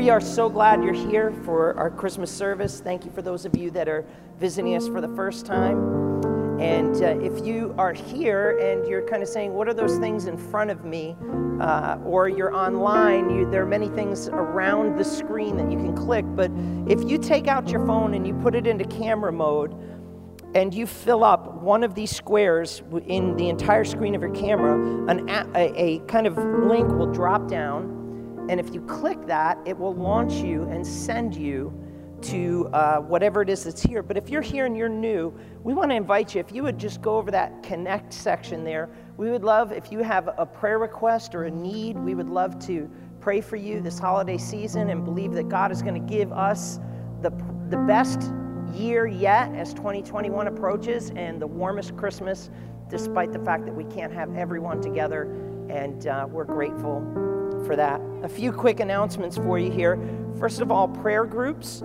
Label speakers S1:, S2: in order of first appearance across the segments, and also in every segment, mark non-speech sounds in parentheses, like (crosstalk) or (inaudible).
S1: we are so glad you're here for our Christmas service. Thank you for those of you that are visiting us for the first time. And uh, if you are here and you're kind of saying, What are those things in front of me? Uh, or you're online, you, there are many things around the screen that you can click. But if you take out your phone and you put it into camera mode, and you fill up one of these squares in the entire screen of your camera, an, a, a kind of link will drop down. And if you click that, it will launch you and send you to uh, whatever it is that's here. But if you're here and you're new, we want to invite you, if you would just go over that connect section there, we would love, if you have a prayer request or a need, we would love to pray for you this holiday season and believe that God is going to give us the, the best year yet as 2021 approaches and the warmest Christmas, despite the fact that we can't have everyone together. And uh, we're grateful for that. A few quick announcements for you here. First of all, prayer groups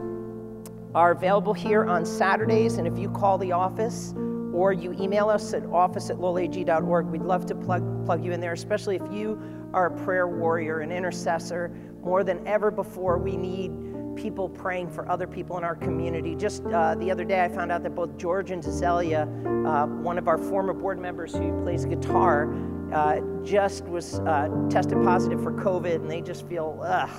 S1: are available here on Saturdays. And if you call the office or you email us at office at lolag.org, we'd love to plug, plug you in there, especially if you are a prayer warrior, an intercessor. More than ever before, we need people praying for other people in our community. Just uh, the other day, I found out that both George and Zelia, uh, one of our former board members who plays guitar, uh, just was uh, tested positive for COVID, and they just feel ugh.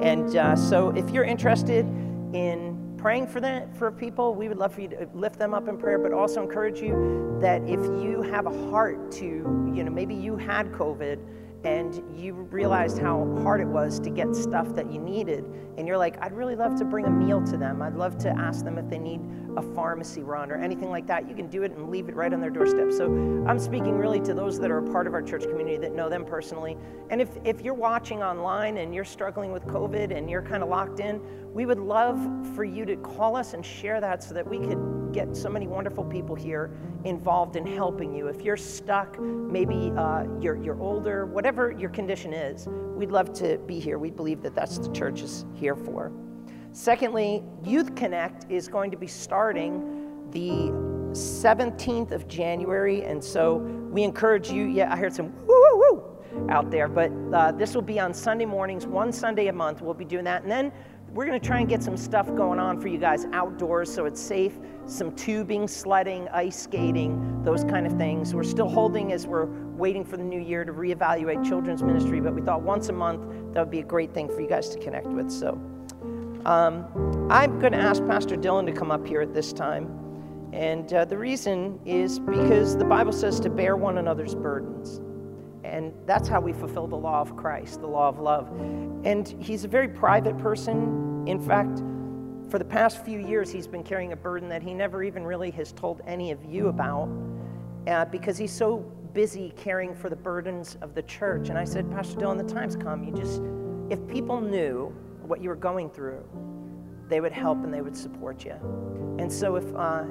S1: And uh, so, if you're interested in praying for that for people, we would love for you to lift them up in prayer, but also encourage you that if you have a heart to, you know, maybe you had COVID and you realized how hard it was to get stuff that you needed and you're like i'd really love to bring a meal to them i'd love to ask them if they need a pharmacy run or anything like that you can do it and leave it right on their doorstep so i'm speaking really to those that are a part of our church community that know them personally and if, if you're watching online and you're struggling with covid and you're kind of locked in we would love for you to call us and share that so that we could get so many wonderful people here involved in helping you. If you're stuck, maybe uh, you're, you're older, whatever your condition is, we'd love to be here. We believe that that's the church is here for. Secondly, Youth Connect is going to be starting the 17th of January, and so we encourage you. Yeah, I heard some woo woo woo out there, but uh, this will be on Sunday mornings, one Sunday a month. We'll be doing that, and then we're going to try and get some stuff going on for you guys outdoors so it's safe some tubing sledding ice skating those kind of things we're still holding as we're waiting for the new year to reevaluate children's ministry but we thought once a month that would be a great thing for you guys to connect with so um, i'm going to ask pastor dylan to come up here at this time and uh, the reason is because the bible says to bear one another's burdens and that's how we fulfill the law of Christ, the law of love. And he's a very private person. In fact, for the past few years, he's been carrying a burden that he never even really has told any of you about uh, because he's so busy caring for the burdens of the church. And I said, Pastor Dylan, the time's come. You just, if people knew what you were going through, they would help and they would support you. And so if uh,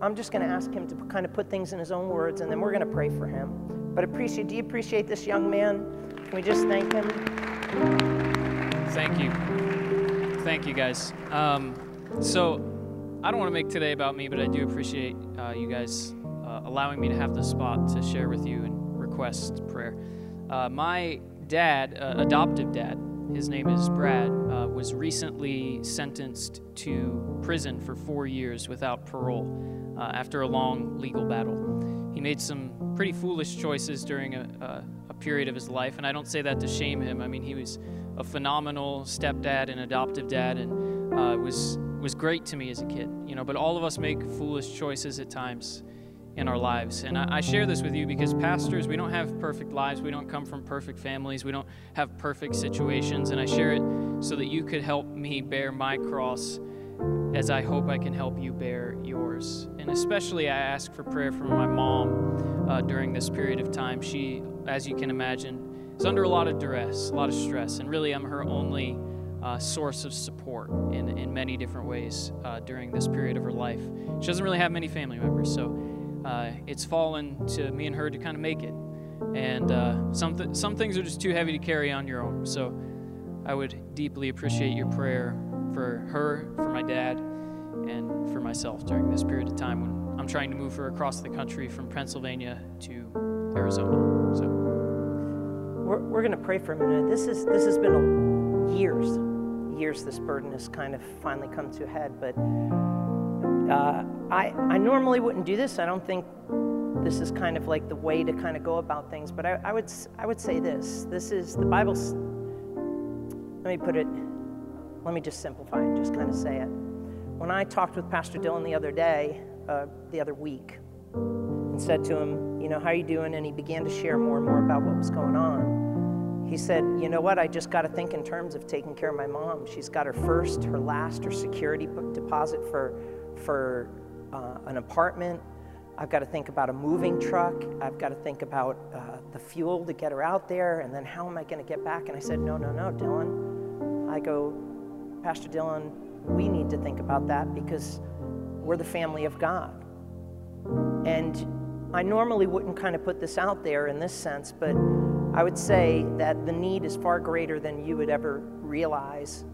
S1: I'm just going to ask him to kind of put things in his own words, and then we're going to pray for him. But appreciate, do you appreciate this young man? Can we just thank him?
S2: Thank you. Thank you, guys. Um, so, I don't want to make today about me, but I do appreciate uh, you guys uh, allowing me to have the spot to share with you and request prayer. Uh, my dad, uh, adoptive dad, his name is Brad, uh, was recently sentenced to prison for four years without parole uh, after a long legal battle. He made some pretty foolish choices during a, a, a, period of his life, and I don't say that to shame him. I mean, he was a phenomenal stepdad and adoptive dad, and uh, was was great to me as a kid. You know, but all of us make foolish choices at times in our lives, and I, I share this with you because pastors, we don't have perfect lives. We don't come from perfect families. We don't have perfect situations, and I share it so that you could help me bear my cross as I hope I can help you bear yours. And especially, I ask for prayer for my mom uh, during this period of time. She, as you can imagine, is under a lot of duress, a lot of stress, and really, I'm her only uh, source of support in, in many different ways uh, during this period of her life. She doesn't really have many family members, so uh, it's fallen to me and her to kind of make it. And uh, some, th- some things are just too heavy to carry on your own. So I would deeply appreciate your prayer for her, for my dad, and for myself during this period of time when I'm trying to move her across the country from Pennsylvania to Arizona. So
S1: we're, we're going to pray for a minute. This is this has been years, years this burden has kind of finally come to a head. But uh, I, I normally wouldn't do this. I don't think this is kind of like the way to kind of go about things. But I, I would, I would say this this is the Bible's, let me put it, let me just simplify it, just kind of say it. When I talked with Pastor Dylan the other day, uh, the other week, and said to him, You know, how are you doing? And he began to share more and more about what was going on. He said, You know what? I just got to think in terms of taking care of my mom. She's got her first, her last, her security deposit for, for uh, an apartment. I've got to think about a moving truck. I've got to think about uh, the fuel to get her out there. And then how am I going to get back? And I said, No, no, no, Dylan. I go, Pastor Dylan, we need to think about that because we're the family of God. And I normally wouldn't kind of put this out there in this sense, but I would say that the need is far greater than you would ever realize.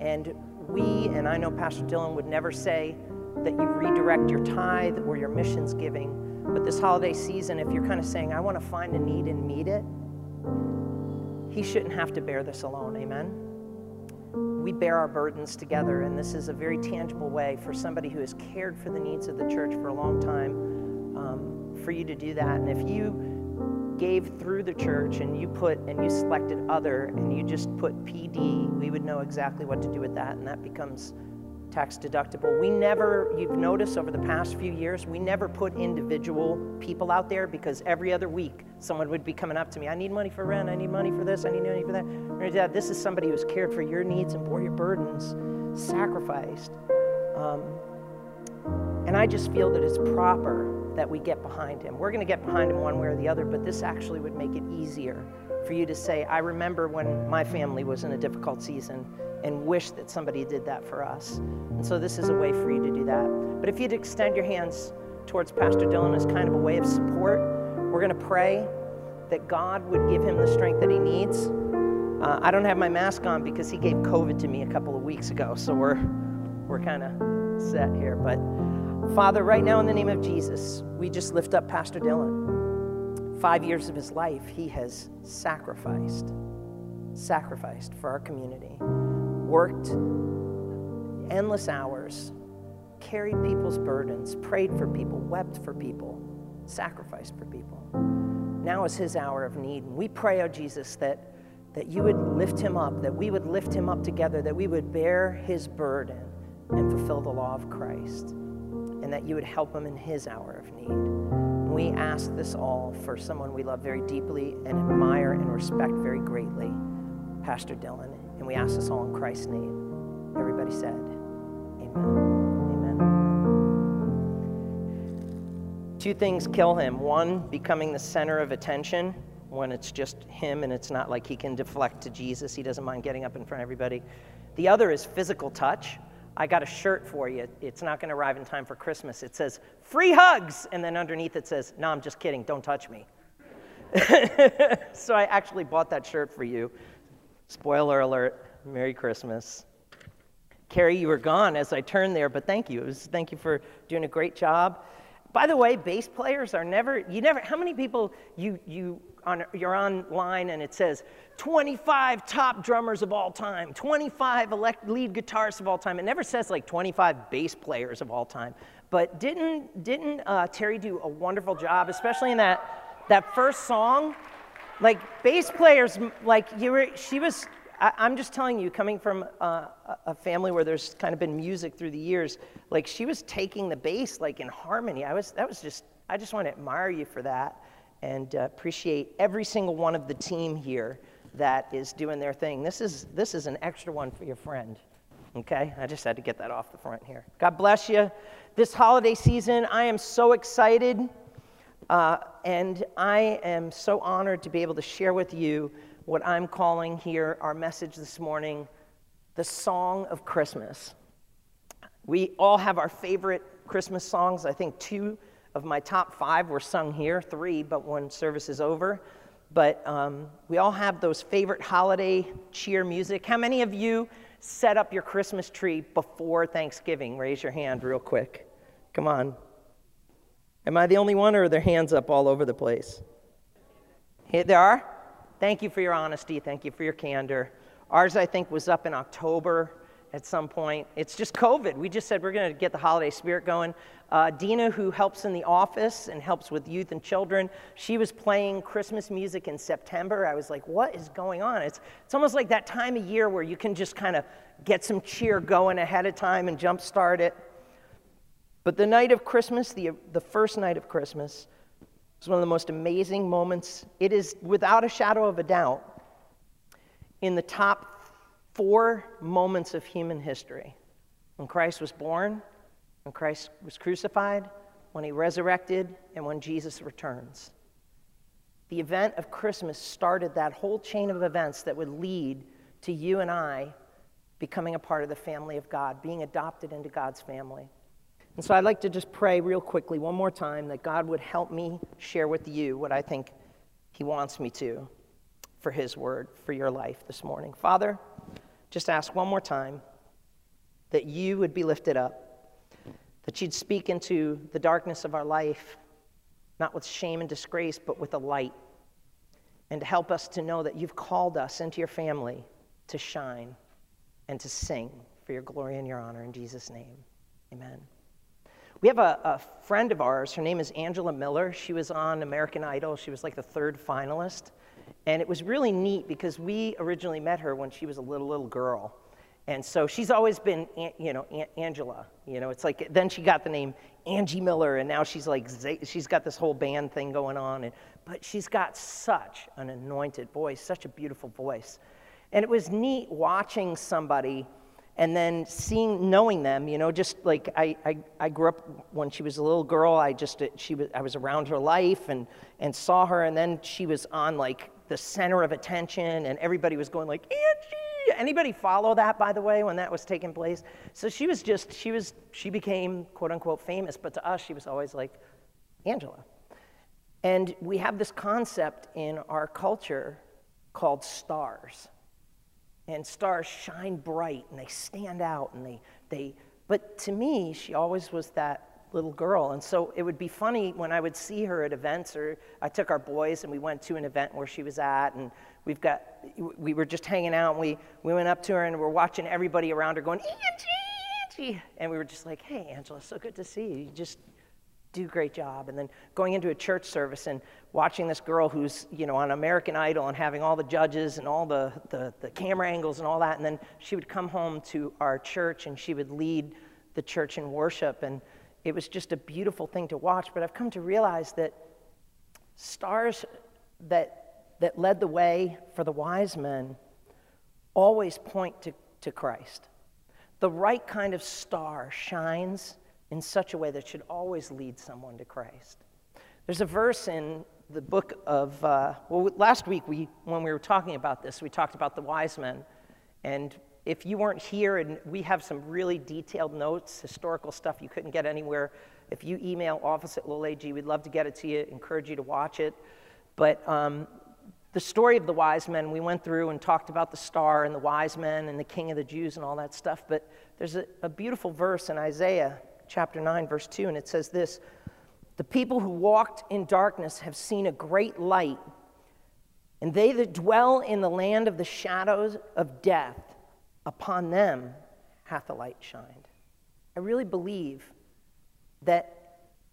S1: And we, and I know Pastor Dylan would never say that you redirect your tithe or your missions giving, but this holiday season, if you're kind of saying, I want to find a need and meet it, he shouldn't have to bear this alone. Amen we bear our burdens together, and this is a very tangible way for somebody who has cared for the needs of the church for a long time um, for you to do that. And if you gave through the church and you put and you selected other and you just put PD, we would know exactly what to do with that, and that becomes tax deductible. We never, you've noticed over the past few years, we never put individual people out there because every other week someone would be coming up to me, I need money for rent, I need money for this, I need money for that. This is somebody who's cared for your needs and bore your burdens, sacrificed. Um, and I just feel that it's proper that we get behind him. We're going to get behind him one way or the other, but this actually would make it easier for you to say, I remember when my family was in a difficult season and wish that somebody did that for us. And so this is a way for you to do that. But if you'd extend your hands towards Pastor Dylan as kind of a way of support, we're going to pray that God would give him the strength that he needs. Uh, I don't have my mask on because he gave COVID to me a couple of weeks ago, so we're we're kind of set here. But Father, right now in the name of Jesus, we just lift up Pastor Dylan. Five years of his life, he has sacrificed, sacrificed for our community worked endless hours, carried people's burdens, prayed for people, wept for people, sacrificed for people. Now is his hour of need. And we pray, oh Jesus, that, that you would lift him up, that we would lift him up together, that we would bear his burden and fulfill the law of Christ, and that you would help him in his hour of need. We ask this all for someone we love very deeply and admire and respect very greatly, Pastor Dylan. And we ask this all in Christ's name. Everybody said, Amen. Amen. Two things kill him one, becoming the center of attention when it's just him and it's not like he can deflect to Jesus. He doesn't mind getting up in front of everybody. The other is physical touch. I got a shirt for you. It's not going to arrive in time for Christmas. It says, free hugs. And then underneath it says, no, I'm just kidding. Don't touch me. (laughs) so I actually bought that shirt for you. Spoiler alert, Merry Christmas. Carrie, you were gone as I turned there, but thank you. Was, thank you for doing a great job. By the way, bass players are never, you never, how many people you, you on, you're online and it says 25 top drummers of all time, 25 elect, lead guitarists of all time. It never says like 25 bass players of all time. But didn't, didn't uh, Terry do a wonderful job, especially in that, that first song? Like bass players, like you were, she was. I, am just telling you, coming from uh, a family where there's kind of been music through the years, like she was taking the bass like in harmony. I was, that was just, I just want to admire you for that and uh, appreciate every single one of the team here that is doing their thing. This is, this is an extra one for your friend. Okay? I just had to get that off the front here. God bless you. This holiday season, I am so excited. Uh, and I am so honored to be able to share with you what I'm calling here our message this morning the Song of Christmas. We all have our favorite Christmas songs. I think two of my top five were sung here, three, but one service is over. But um, we all have those favorite holiday cheer music. How many of you set up your Christmas tree before Thanksgiving? Raise your hand real quick. Come on. Am I the only one, or are there hands up all over the place? Hey, there are? Thank you for your honesty. Thank you for your candor. Ours, I think, was up in October at some point. It's just COVID. We just said we're going to get the holiday spirit going. Uh, Dina, who helps in the office and helps with youth and children, she was playing Christmas music in September. I was like, what is going on? It's, it's almost like that time of year where you can just kind of get some cheer going ahead of time and jumpstart it. But the night of Christmas, the, the first night of Christmas, was one of the most amazing moments. It is, without a shadow of a doubt, in the top four moments of human history when Christ was born, when Christ was crucified, when he resurrected, and when Jesus returns. The event of Christmas started that whole chain of events that would lead to you and I becoming a part of the family of God, being adopted into God's family. And so I'd like to just pray real quickly, one more time, that God would help me share with you what I think He wants me to for His word, for your life this morning. Father, just ask one more time that you would be lifted up that you'd speak into the darkness of our life, not with shame and disgrace, but with a light, and to help us to know that you've called us into your family to shine and to sing for your glory and your honor. In Jesus' name, amen. We have a, a, friend of ours. Her name is Angela Miller. She was on American Idol. She was like the third finalist. And it was really neat because we originally met her when she was a little, little girl. And so she's always been, you know, Angela. You know, it's like then she got the name Angie Miller, and now she's like she's got this whole band thing going on. And but she's got such an anointed voice, such a beautiful voice. And it was neat watching somebody and then seeing knowing them you know just like I, I, I grew up when she was a little girl i just she was i was around her life and and saw her and then she was on like the center of attention and everybody was going like angie Anybody follow that, by the way, when that was taking place? So she was just, she was, she became quote unquote famous, but to us, she was always like Angela. And we have this concept in our culture called stars. And stars shine bright and they stand out and they, they, but to me, she always was that little girl. And so it would be funny when I would see her at events, or I took our boys and we went to an event where she was at, and we've got, we were just hanging out and we, we went up to her and we're watching everybody around her going, Angie, Angie. And we were just like, hey, Angela, so good to see you. You just do a great job. And then going into a church service and watching this girl who's, you know, on American Idol and having all the judges and all the, the, the camera angles and all that. And then she would come home to our church and she would lead the church in worship. And it was just a beautiful thing to watch. But I've come to realize that stars that that led the way for the wise men always point to, to Christ. The right kind of star shines in such a way that should always lead someone to Christ. There's a verse in the book of, uh, well, last week we, when we were talking about this, we talked about the wise men. And if you weren't here, and we have some really detailed notes, historical stuff you couldn't get anywhere, if you email office at Lowell AG, we'd love to get it to you, encourage you to watch it. But um, the story of the wise men, we went through and talked about the star and the wise men and the king of the Jews and all that stuff. But there's a, a beautiful verse in Isaiah chapter 9, verse 2, and it says this The people who walked in darkness have seen a great light, and they that dwell in the land of the shadows of death, upon them hath the light shined. I really believe that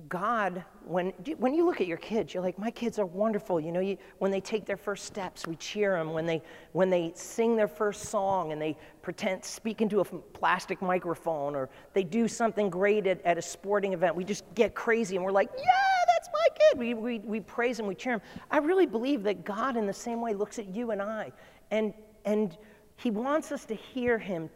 S1: God, when, when you look at your kids, you're like, my kids are wonderful. You know, you, when they take their first steps, we cheer them. When they, when they sing their first song and they pretend, speak into a plastic microphone, or they do something great at, at a sporting event, we just get crazy and we're like, yeah, that's my kid. We, we, we praise him, we cheer him. I really believe that God, in the same way, looks at you and I, and, and he wants us to hear him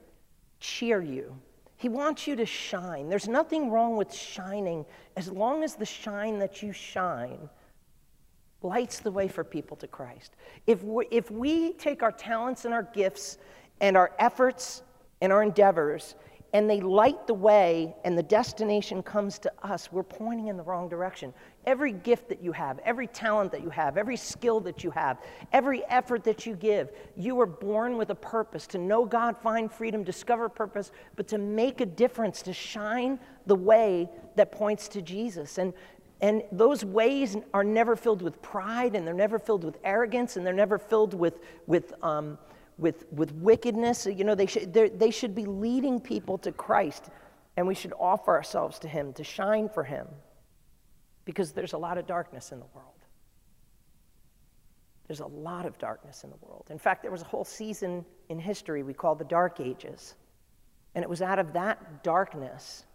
S1: cheer you he wants you to shine. There's nothing wrong with shining as long as the shine that you shine lights the way for people to Christ. If we, if we take our talents and our gifts and our efforts and our endeavors and they light the way and the destination comes to us, we're pointing in the wrong direction. Every gift that you have, every talent that you have, every skill that you have, every effort that you give, you were born with a purpose to know God, find freedom, discover purpose, but to make a difference, to shine the way that points to Jesus. And and those ways are never filled with pride, and they're never filled with arrogance, and they're never filled with, with um, with, with wickedness. You know, they should, they should be leading people to Christ, and we should offer ourselves to Him to shine for Him because there's a lot of darkness in the world. There's a lot of darkness in the world. In fact, there was a whole season in history we call the Dark Ages. And it was out of that darkness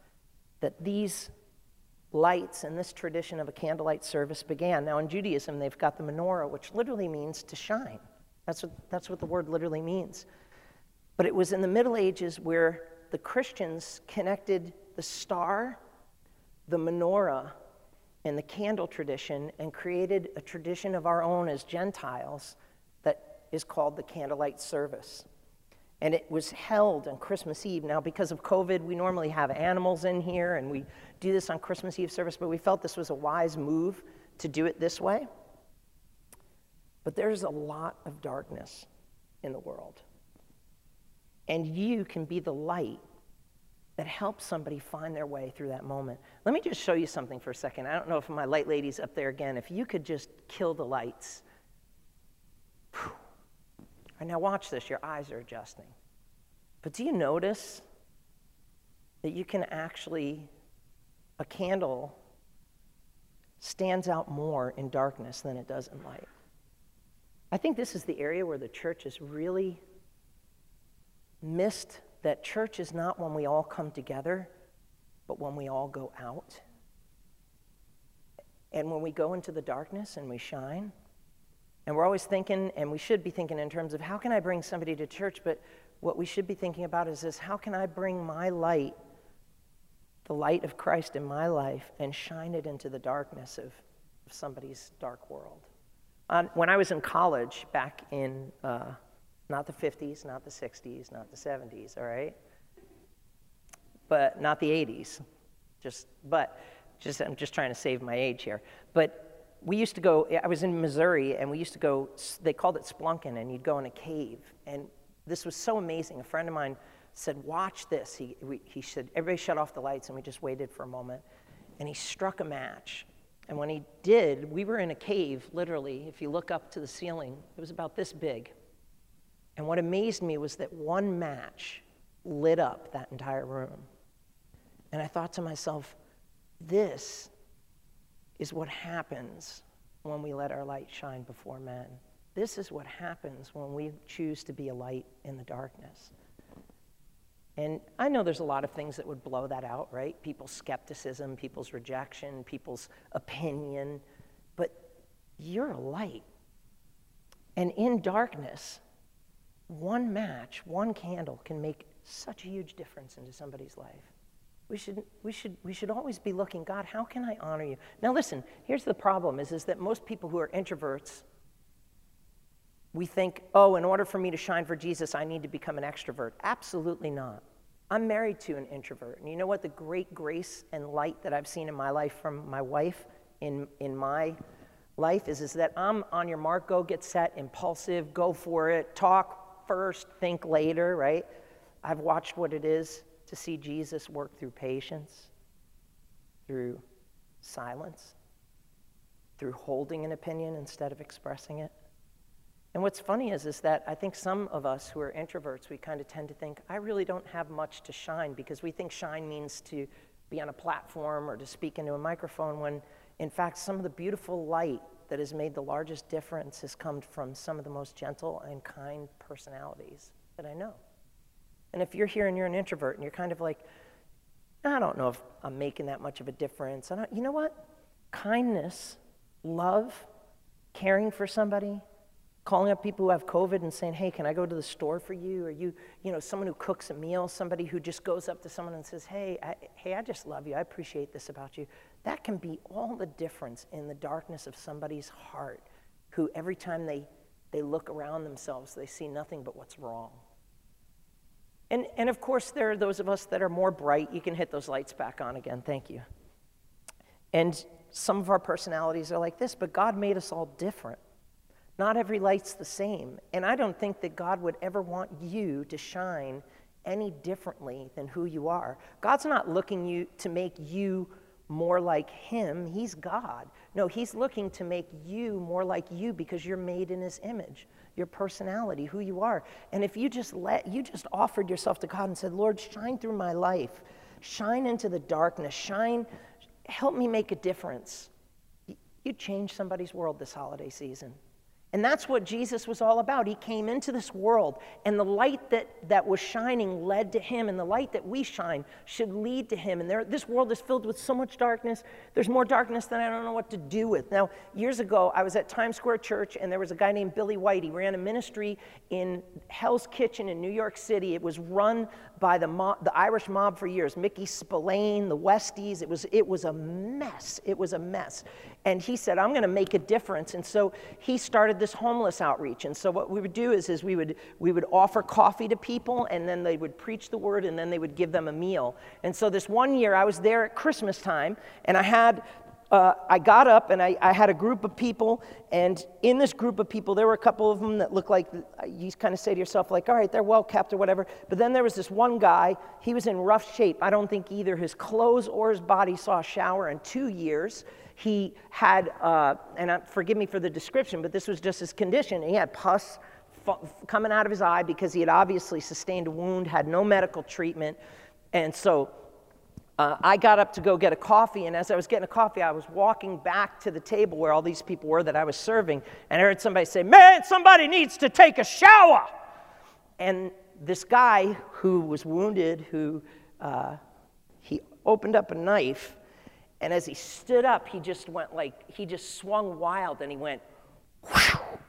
S1: that these lights and this tradition of a candlelight service began. Now, in Judaism, they've got the menorah, which literally means to shine. That's what, that's what the word literally means. But it was in the Middle Ages where the Christians connected the star, the menorah, and the candle tradition and created a tradition of our own as Gentiles that is called the candlelight service. And it was held on Christmas Eve. Now, because of COVID, we normally have animals in here and we do this on Christmas Eve service, but we felt this was a wise move to do it this way. But there's a lot of darkness in the world. And you can be the light that helps somebody find their way through that moment. Let me just show you something for a second. I don't know if my light lady's up there again, if you could just kill the lights. Right, now watch this. Your eyes are adjusting. But do you notice that you can actually, a candle stands out more in darkness than it does in light? I think this is the area where the church has really missed that church is not when we all come together, but when we all go out. And when we go into the darkness and we shine. And we're always thinking, and we should be thinking in terms of how can I bring somebody to church? But what we should be thinking about is this how can I bring my light, the light of Christ in my life, and shine it into the darkness of, somebody's dark world? Um, when I was in college back in uh, not the 50s, not the 60s, not the 70s, all right? But not the 80s. Just, but, just, I'm just trying to save my age here. But we used to go, I was in Missouri, and we used to go, they called it splunking, and you'd go in a cave. And this was so amazing. A friend of mine said, Watch this. He, we, he said, Everybody shut off the lights, and we just waited for a moment. And he struck a match. And when he did, we were in a cave, literally. If you look up to the ceiling, it was about this big. And what amazed me was that one match lit up that entire room. And I thought to myself, this is what happens when we let our light shine before men. This is what happens when we choose to be a light in the darkness. And I know there's a lot of things that would blow that out, right? People's skepticism, people's rejection, people's opinion. But you're a light. And in darkness, one match, one candle can make such a huge difference into somebody's life. We should, we, should, we should always be looking, God, how can I honor you? Now listen, here's the problem is, is that most people who are introverts, we think, oh, in order for me to shine for Jesus, I need to become an extrovert. Absolutely not. I'm married to an introvert. And you know what? The great grace and light that I've seen in my life from my wife in, in my life is, is that I'm on your mark, go get set, impulsive, go for it, talk, first, think later, right? I've watched what it is to see Jesus work through patience, through silence, through holding an opinion instead of expressing it. And what's funny is, is that I think some of us who are introverts, we kind of tend to think, I really don't have much to shine because we think shine means to be on a platform or to speak into a microphone when, in fact, some of the beautiful light that has made the largest difference has come from some of the most gentle and kind personalities that I know. And if you're here and you're an introvert and you're kind of like, I don't know if I'm making that much of a difference. You know what? Kindness, love, caring for somebody, calling up people who have COVID and saying, hey, can I go to the store for you? Or you, you know, someone who cooks a meal, somebody who just goes up to someone and says, hey, I, hey, I just love you. I appreciate this about you. That can be all the difference in the darkness of somebody's heart who every time they, they look around themselves, they see nothing but what's wrong. And, and of course, there are those of us that are more bright. You can hit those lights back on again. Thank you. And some of our personalities are like this, but God made us all different. Not every light's the same. And I don't think that God would ever want you to shine any differently than who you are. God's not looking you to make you more like him. He's God. No, he's looking to make you more like you because you're made in his image, your personality, who you are. And if you just let, you just offered yourself to God and said, Lord, shine through my life, shine into the darkness, shine, help me make a difference. You change somebody's world this holiday season. And that's what Jesus was all about. He came into this world, and the light that, that was shining led to him, and the light that we shine should lead to him. And there, this world is filled with so much darkness. There's more darkness than I don't know what to do with. Now, years ago, I was at Times Square Church, and there was a guy named Billy White. He ran a ministry in Hell's Kitchen in New York City. It was run by the, mob, the Irish mob for years Mickey Spillane, the Westies. It was, it was a mess. It was a mess. And he said, I'm going to make a difference. And so he started this homeless outreach. And so what we would do is, is we, would, we would offer coffee to people, and then they would preach the word, and then they would give them a meal. And so this one year, I was there at Christmas time, and I had uh, I got up and I, I, had a group of people, and in this group of people, there were a couple of them that looked like you kind of say to yourself, like, all right, they're well kept or whatever. But then there was this one guy, he was in rough shape. I don't think either his clothes or his body saw a shower in two years. He had, uh, and uh, forgive me for the description, but this was just his condition. He had pus coming out of his eye because he had obviously sustained a wound, had no medical treatment. And so uh, I got up to go get a coffee, and as I was getting a coffee, I was walking back to the table where all these people were that I was serving, and I heard somebody say, Man, somebody needs to take a shower. And this guy who was wounded, who uh, he opened up a knife and as he stood up, he just went like, he just swung wild and he went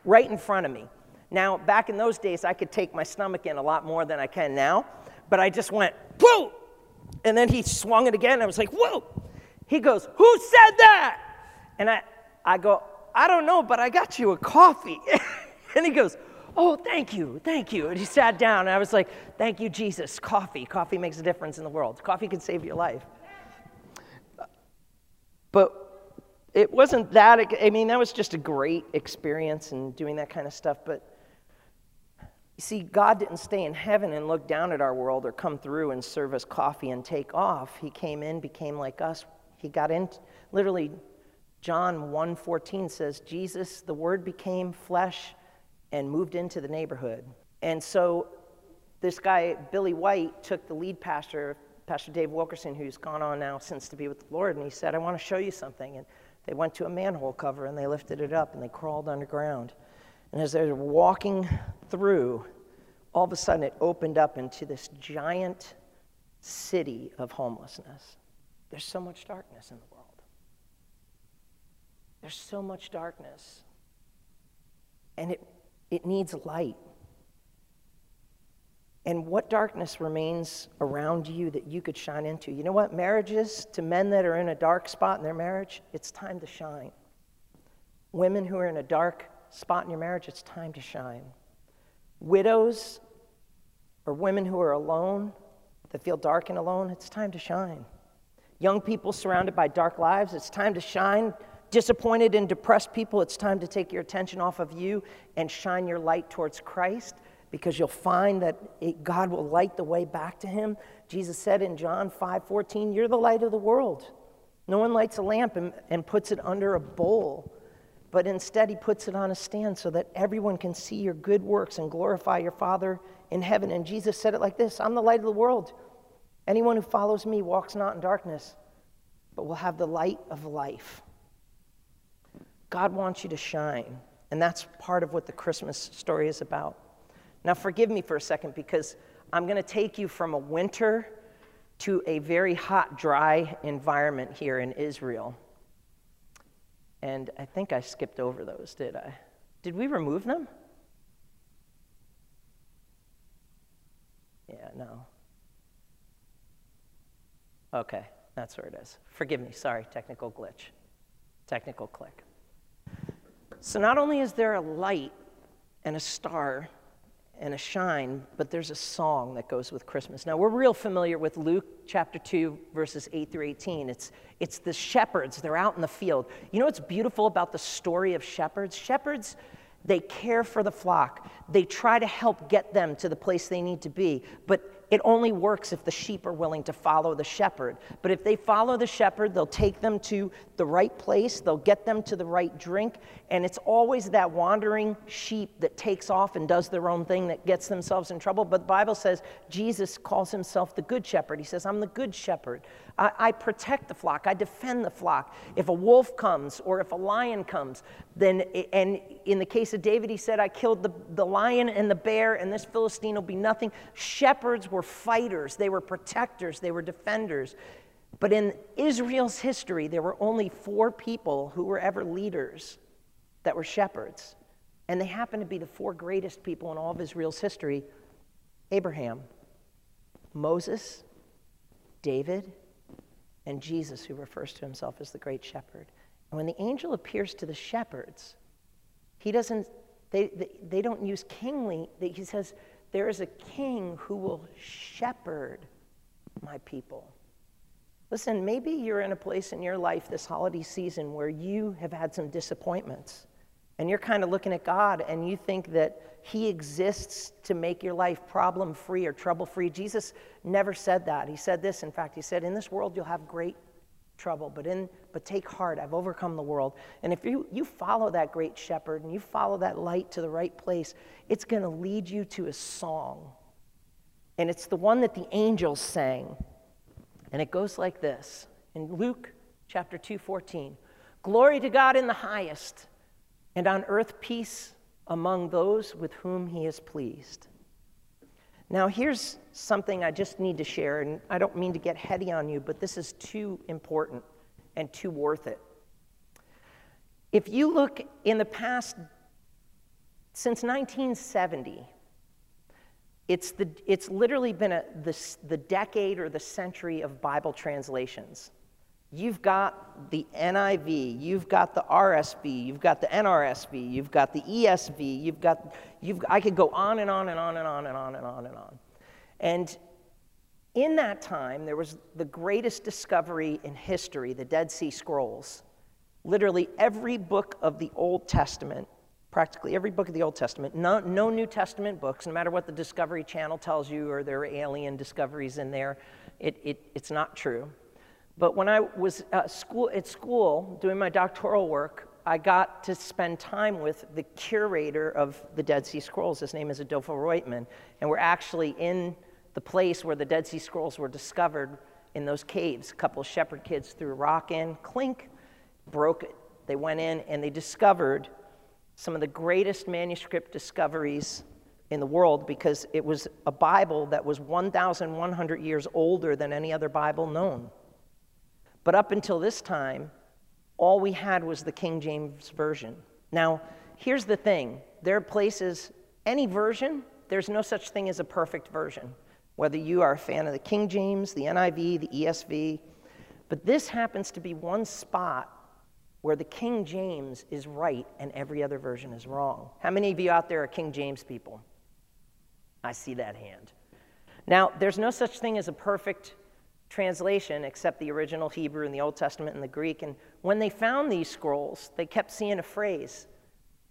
S1: right in front of me. Now, back in those days, I could take my stomach in a lot more than I can now, but I just went, whoa! And then he swung it again. I was like, whoa! He goes, who said that? And I, I go, I don't know, but I got you a coffee. (laughs) and he goes, Oh, thank you, thank you. And he sat down, and I was like, Thank you, Jesus. Coffee. Coffee makes a difference in the world. Coffee can save your life. But it wasn't that, I mean, that was just a great experience and doing that kind of stuff. But you see, God didn't stay in heaven and look down at our world or come through and serve us coffee and take off. He came in, became like us. He got in, literally, John 1:14 says, Jesus, the word became flesh and moved into the neighborhood. And so this guy, Billy White, took the lead pastor Pastor Dave Wilkerson, who's gone on now since to be with the Lord, and he said, I want to show you something. And they went to a manhole cover and they lifted it up and they crawled underground. And as they were walking through, all of a sudden it opened up into this giant city of homelessness. There's so much darkness in the world. There's so much darkness. And it, it needs light. And what darkness remains around you that you could shine into? You know what? Marriages, to men that are in a dark spot in their marriage, it's time to shine. Women who are in a dark spot in your marriage, it's time to shine. Widows or women who are alone, that feel dark and alone, it's time to shine. Young people surrounded by dark lives, it's time to shine. Disappointed and depressed people, it's time to take your attention off of you and shine your light towards Christ because you'll find that it, God will light the way back to him. Jesus said in John 5 14, You're the light of the world. No one lights a lamp and, and puts it under a bowl, but instead he puts it on a stand so that everyone can see your good works and glorify your Father in heaven. And Jesus said it like this I'm the light of the world. Anyone who follows me walks not in darkness, but will have the light of life. God wants you to shine, and that's part of what the Christmas story is about. Now, forgive me for a second because I'm going to take you from a winter to a very hot, dry environment here in Israel. And I think I skipped over those, did I? Did we remove them? Yeah, no. Okay, that's where it is. Forgive me, sorry, technical glitch. Technical click. So, not only is there a light and a star and a shine, but there's a song that goes with Christmas. Now, we're real familiar with Luke chapter 2, verses 8 through 18. It's, it's the shepherds, they're out in the field. You know what's beautiful about the story of shepherds? Shepherds, they care for the flock, they try to help get them to the place they need to be, but it only works if the sheep are willing to follow the shepherd. But if they follow the shepherd, they'll take them to the right place, they'll get them to the right drink, and it's always that wandering sheep that takes off and does their own thing that gets themselves in trouble. But the Bible says Jesus calls himself the good shepherd. He says, I'm the good shepherd. I, I protect the flock, I defend the flock. If a wolf comes or if a lion comes, then, and in the case of David, he said, I killed the, the lion and the bear, and this Philistine will be nothing. Shepherds were fighters, they were protectors, they were defenders. But in Israel's history, there were only four people who were ever leaders that were shepherds. And they happen to be the four greatest people in all of Israel's history Abraham, Moses, David, and Jesus, who refers to himself as the great shepherd. And when the angel appears to the shepherds, he doesn't, they, they, they don't use kingly, he says, There is a king who will shepherd my people. Listen, maybe you're in a place in your life this holiday season where you have had some disappointments. And you're kind of looking at God and you think that He exists to make your life problem free or trouble free. Jesus never said that. He said this, in fact, He said, In this world you'll have great trouble, but, in, but take heart, I've overcome the world. And if you, you follow that great shepherd and you follow that light to the right place, it's going to lead you to a song. And it's the one that the angels sang. And it goes like this in Luke chapter 2 14. Glory to God in the highest and on earth peace among those with whom he is pleased. Now, here's something I just need to share, and I don't mean to get heady on you, but this is too important and too worth it. If you look in the past, since 1970, it's, the, it's literally been a, the, the decade or the century of Bible translations. You've got the NIV, you've got the RSV, you've got the NRSV, you've got the ESV, you've got, you've, I could go on and on and on and on and on and on and on. And in that time, there was the greatest discovery in history, the Dead Sea Scrolls. Literally every book of the Old Testament, practically every book of the Old Testament, no, no New Testament books, no matter what the Discovery Channel tells you or there are alien discoveries in there, it, it, it's not true. But when I was at school, at school doing my doctoral work, I got to spend time with the curator of the Dead Sea Scrolls. His name is Adolfo Roitman. And we're actually in the place where the Dead Sea Scrolls were discovered in those caves. A couple of shepherd kids threw a rock in, clink, broke it. They went in and they discovered some of the greatest manuscript discoveries in the world because it was a Bible that was 1,100 years older than any other Bible known. But up until this time, all we had was the King James Version. Now, here's the thing there are places, any version, there's no such thing as a perfect version. Whether you are a fan of the King James, the NIV, the ESV, but this happens to be one spot where the King James is right and every other version is wrong. How many of you out there are King James people? I see that hand. Now, there's no such thing as a perfect translation except the original Hebrew and the Old Testament and the Greek. And when they found these scrolls, they kept seeing a phrase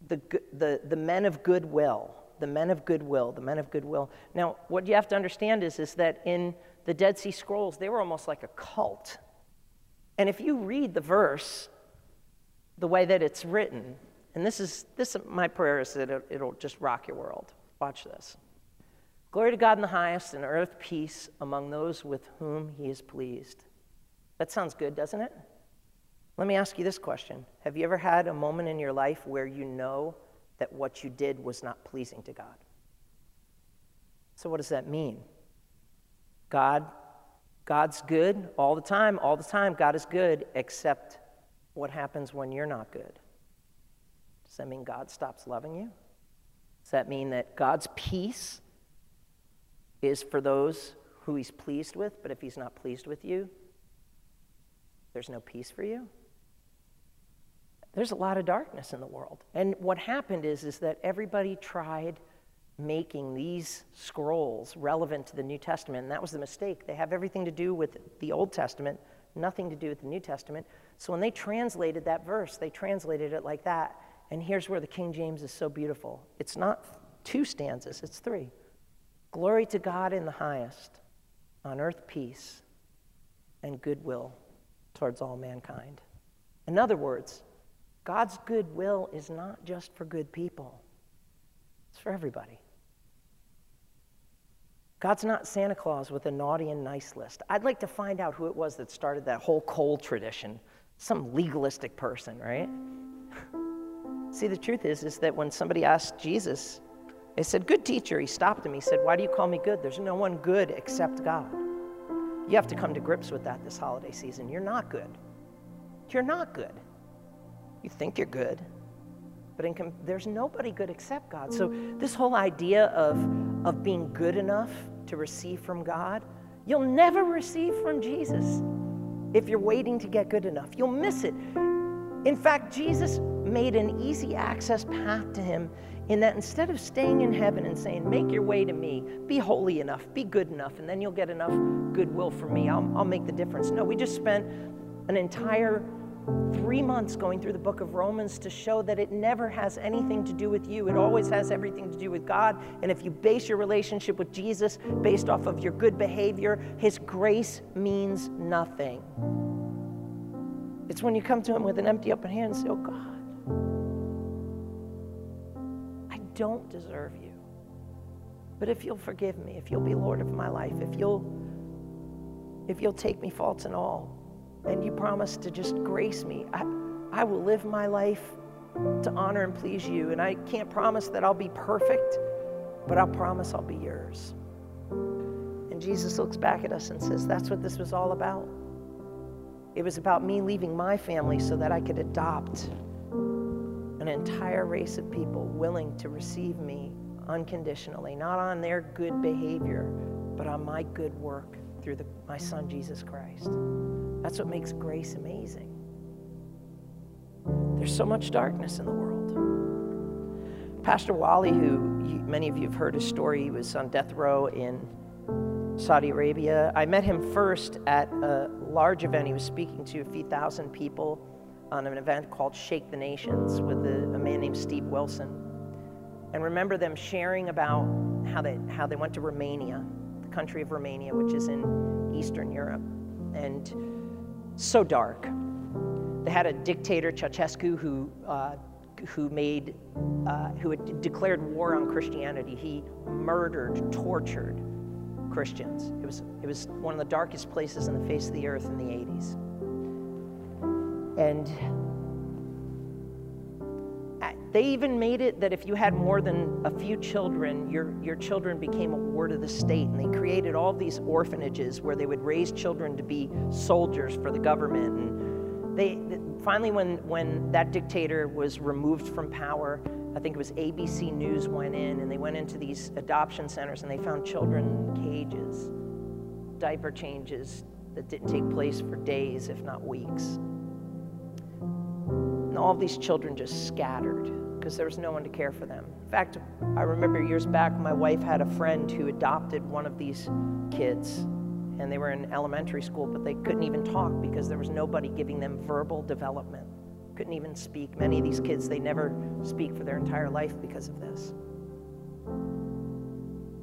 S1: the, the, the men of goodwill, the men of goodwill, the men of goodwill. Now, what you have to understand is, is that in the Dead Sea Scrolls, they were almost like a cult. And if you read the verse the way that it's written, and this is this my prayer is that it, it'll just rock your world. Watch this. Glory to God in the highest, and earth peace among those with whom he is pleased. That sounds good, doesn't it? Let me ask you this question Have you ever had a moment in your life where you know that what you did was not pleasing to God? So, what does that mean? God, God's good all the time, all the time. God is good, except what happens when you're not good? Does that mean God stops loving you? Does that mean that God's peace is for those who he's pleased with, but if he's not pleased with you, there's no peace for you. There's a lot of darkness in the world. And what happened is, is that everybody tried making these scrolls relevant to the New Testament, and that was the mistake. They have everything to do with the Old Testament, nothing to do with the New Testament. So when they translated that verse, they translated it like that. And here's where the King James is so beautiful it's not two stanzas, it's three. Glory to God in the highest, on earth peace and goodwill towards all mankind. In other words, God's goodwill is not just for good people, it's for everybody. God's not Santa Claus with a naughty and nice list. I'd like to find out who it was that started that whole coal tradition. Some legalistic person, right? (laughs) See, the truth is, is that when somebody asked Jesus, they said, Good teacher. He stopped him. He said, Why do you call me good? There's no one good except God. You have to come to grips with that this holiday season. You're not good. You're not good. You think you're good, but com- there's nobody good except God. So, this whole idea of, of being good enough to receive from God, you'll never receive from Jesus if you're waiting to get good enough. You'll miss it. In fact, Jesus made an easy access path to him in that instead of staying in heaven and saying, Make your way to me, be holy enough, be good enough, and then you'll get enough goodwill from me, I'll, I'll make the difference. No, we just spent an entire three months going through the book of Romans to show that it never has anything to do with you. It always has everything to do with God. And if you base your relationship with Jesus based off of your good behavior, His grace means nothing. It's when you come to Him with an empty open hand and say, Oh God, don't deserve you. But if you'll forgive me, if you'll be Lord of my life, if you'll if you'll take me faults and all, and you promise to just grace me, I, I will live my life to honor and please you. And I can't promise that I'll be perfect, but I'll promise I'll be yours. And Jesus looks back at us and says, That's what this was all about. It was about me leaving my family so that I could adopt an entire race of people willing to receive me unconditionally, not on their good behavior, but on my good work through the, my son, Jesus Christ. That's what makes grace amazing. There's so much darkness in the world. Pastor Wally, who many of you have heard his story, he was on death row in Saudi Arabia. I met him first at a large event. He was speaking to a few thousand people on an event called Shake the Nations with a, a man named Steve Wilson. And remember them sharing about how they, how they went to Romania, the country of Romania, which is in Eastern Europe. And so dark. They had a dictator, Ceausescu, who, uh, who made, uh, who had declared war on Christianity. He murdered, tortured Christians. It was, it was one of the darkest places on the face of the earth in the 80s. And they even made it that if you had more than a few children, your, your children became a ward of the state. And they created all these orphanages where they would raise children to be soldiers for the government. And they finally, when, when that dictator was removed from power, I think it was ABC News went in and they went into these adoption centers and they found children in cages, diaper changes that didn't take place for days, if not weeks. All these children just scattered because there was no one to care for them. In fact, I remember years back, my wife had a friend who adopted one of these kids, and they were in elementary school, but they couldn't even talk because there was nobody giving them verbal development. Couldn't even speak. Many of these kids, they never speak for their entire life because of this.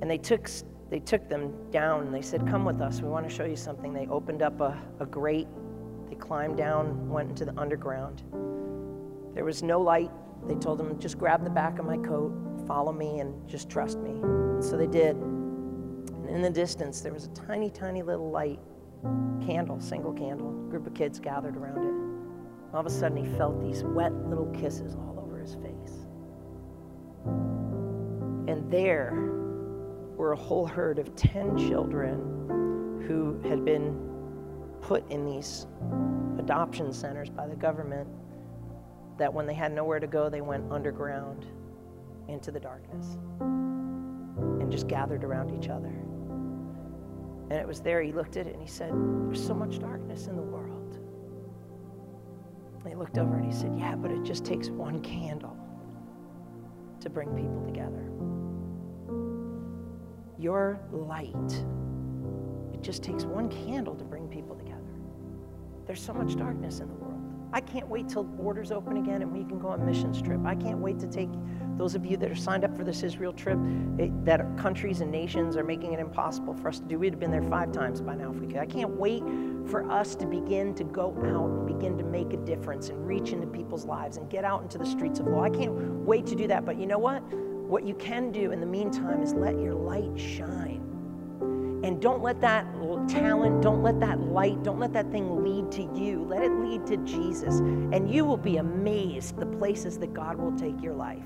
S1: And they took, they took them down and they said, Come with us. We want to show you something. They opened up a, a grate. They climbed down, went into the underground. There was no light, they told him, just grab the back of my coat, follow me, and just trust me. And so they did. And in the distance, there was a tiny, tiny little light candle, single candle. A group of kids gathered around it. All of a sudden, he felt these wet little kisses all over his face. And there were a whole herd of 10 children who had been put in these adoption centers by the government that when they had nowhere to go, they went underground into the darkness and just gathered around each other. And it was there he looked at it and he said, There's so much darkness in the world. And he looked over and he said, Yeah, but it just takes one candle to bring people together. Your light, it just takes one candle to bring people together. There's so much darkness in the world. I can't wait till borders open again and we can go on missions trip. I can't wait to take Those of you that are signed up for this Israel trip, it, that countries and nations are making it impossible for us to do. We'd have been there five times by now if we could. I can't wait for us to begin to go out and begin to make a difference and reach into people's lives and get out into the streets of law. I can't wait to do that. But you know what? What you can do in the meantime is let your light shine. And don't let that talent, don't let that light, don't let that thing lead to you. Let it lead to Jesus. And you will be amazed the places that God will take your life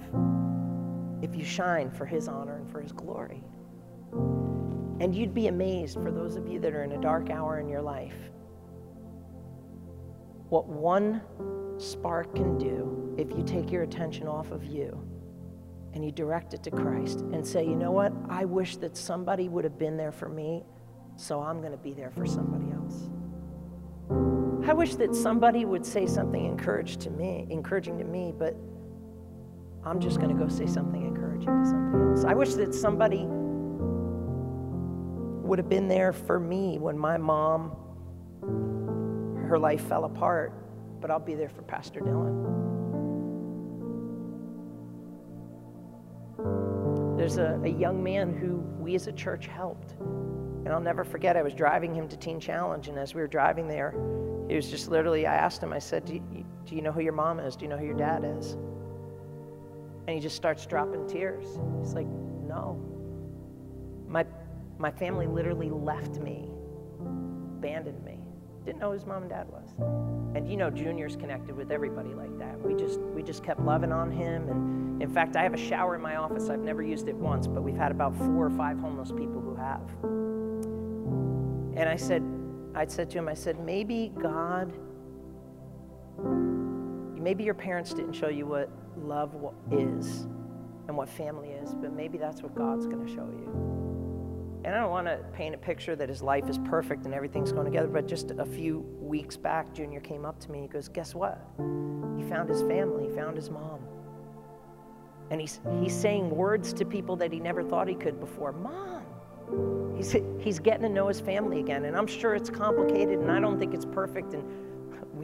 S1: if you shine for His honor and for His glory. And you'd be amazed for those of you that are in a dark hour in your life what one spark can do if you take your attention off of you and you direct it to Christ and say, you know what? I wish that somebody would have been there for me, so I'm going to be there for somebody else. I wish that somebody would say something encouraging to me, encouraging to me, but I'm just going to go say something encouraging to somebody else. I wish that somebody would have been there for me when my mom her life fell apart, but I'll be there for Pastor Dylan. There's a, a young man who we as a church helped. And I'll never forget, I was driving him to Teen Challenge, and as we were driving there, he was just literally, I asked him, I said, do you, do you know who your mom is? Do you know who your dad is? And he just starts dropping tears. He's like, no. My, my family literally left me, abandoned me. Didn't know who his mom and dad was. And you know, Junior's connected with everybody like that. We just, we just kept loving on him and in fact, I have a shower in my office. I've never used it once, but we've had about four or five homeless people who have. And I said, I said to him, I said, maybe God, maybe your parents didn't show you what love is and what family is, but maybe that's what God's going to show you. And I don't want to paint a picture that his life is perfect and everything's going together, but just a few weeks back, Junior came up to me he goes, Guess what? He found his family, he found his mom. And he's, he's saying words to people that he never thought he could before. Mom. He's, he's getting to know his family again. And I'm sure it's complicated and I don't think it's perfect. And,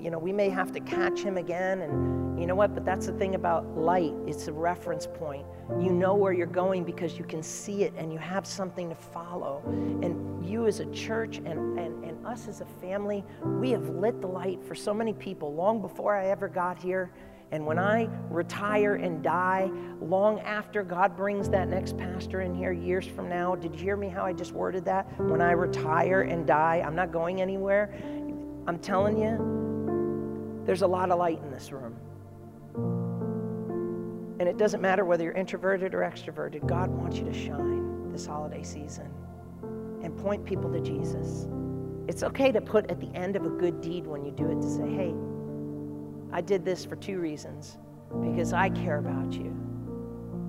S1: you know, we may have to catch him again. And you know what? But that's the thing about light it's a reference point. You know where you're going because you can see it and you have something to follow. And you as a church and, and, and us as a family, we have lit the light for so many people long before I ever got here. And when I retire and die, long after God brings that next pastor in here years from now, did you hear me how I just worded that? When I retire and die, I'm not going anywhere. I'm telling you, there's a lot of light in this room. And it doesn't matter whether you're introverted or extroverted, God wants you to shine this holiday season and point people to Jesus. It's okay to put at the end of a good deed when you do it to say, hey, I did this for two reasons because I care about you.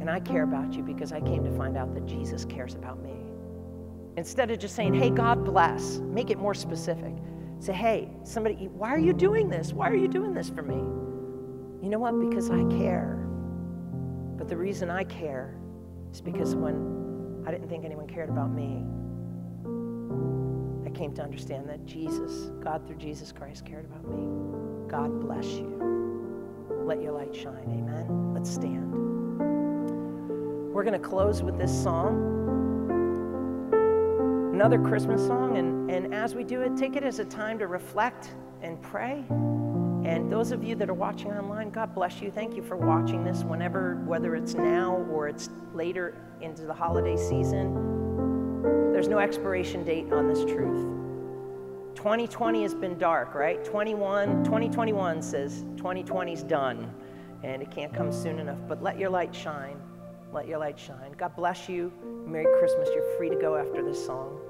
S1: And I care about you because I came to find out that Jesus cares about me. Instead of just saying, hey, God bless, make it more specific. Say, hey, somebody, why are you doing this? Why are you doing this for me? You know what? Because I care. But the reason I care is because when I didn't think anyone cared about me, I came to understand that Jesus, God through Jesus Christ, cared about me. God bless you. Let your light shine. Amen. Let's stand. We're going to close with this song. Another Christmas song. And, and as we do it, take it as a time to reflect and pray. And those of you that are watching online, God bless you. Thank you for watching this whenever, whether it's now or it's later into the holiday season. There's no expiration date on this truth. 2020 has been dark, right? 21, 2021 says 2020's done and it can't come soon enough. But let your light shine. Let your light shine. God bless you. Merry Christmas. You're free to go after this song.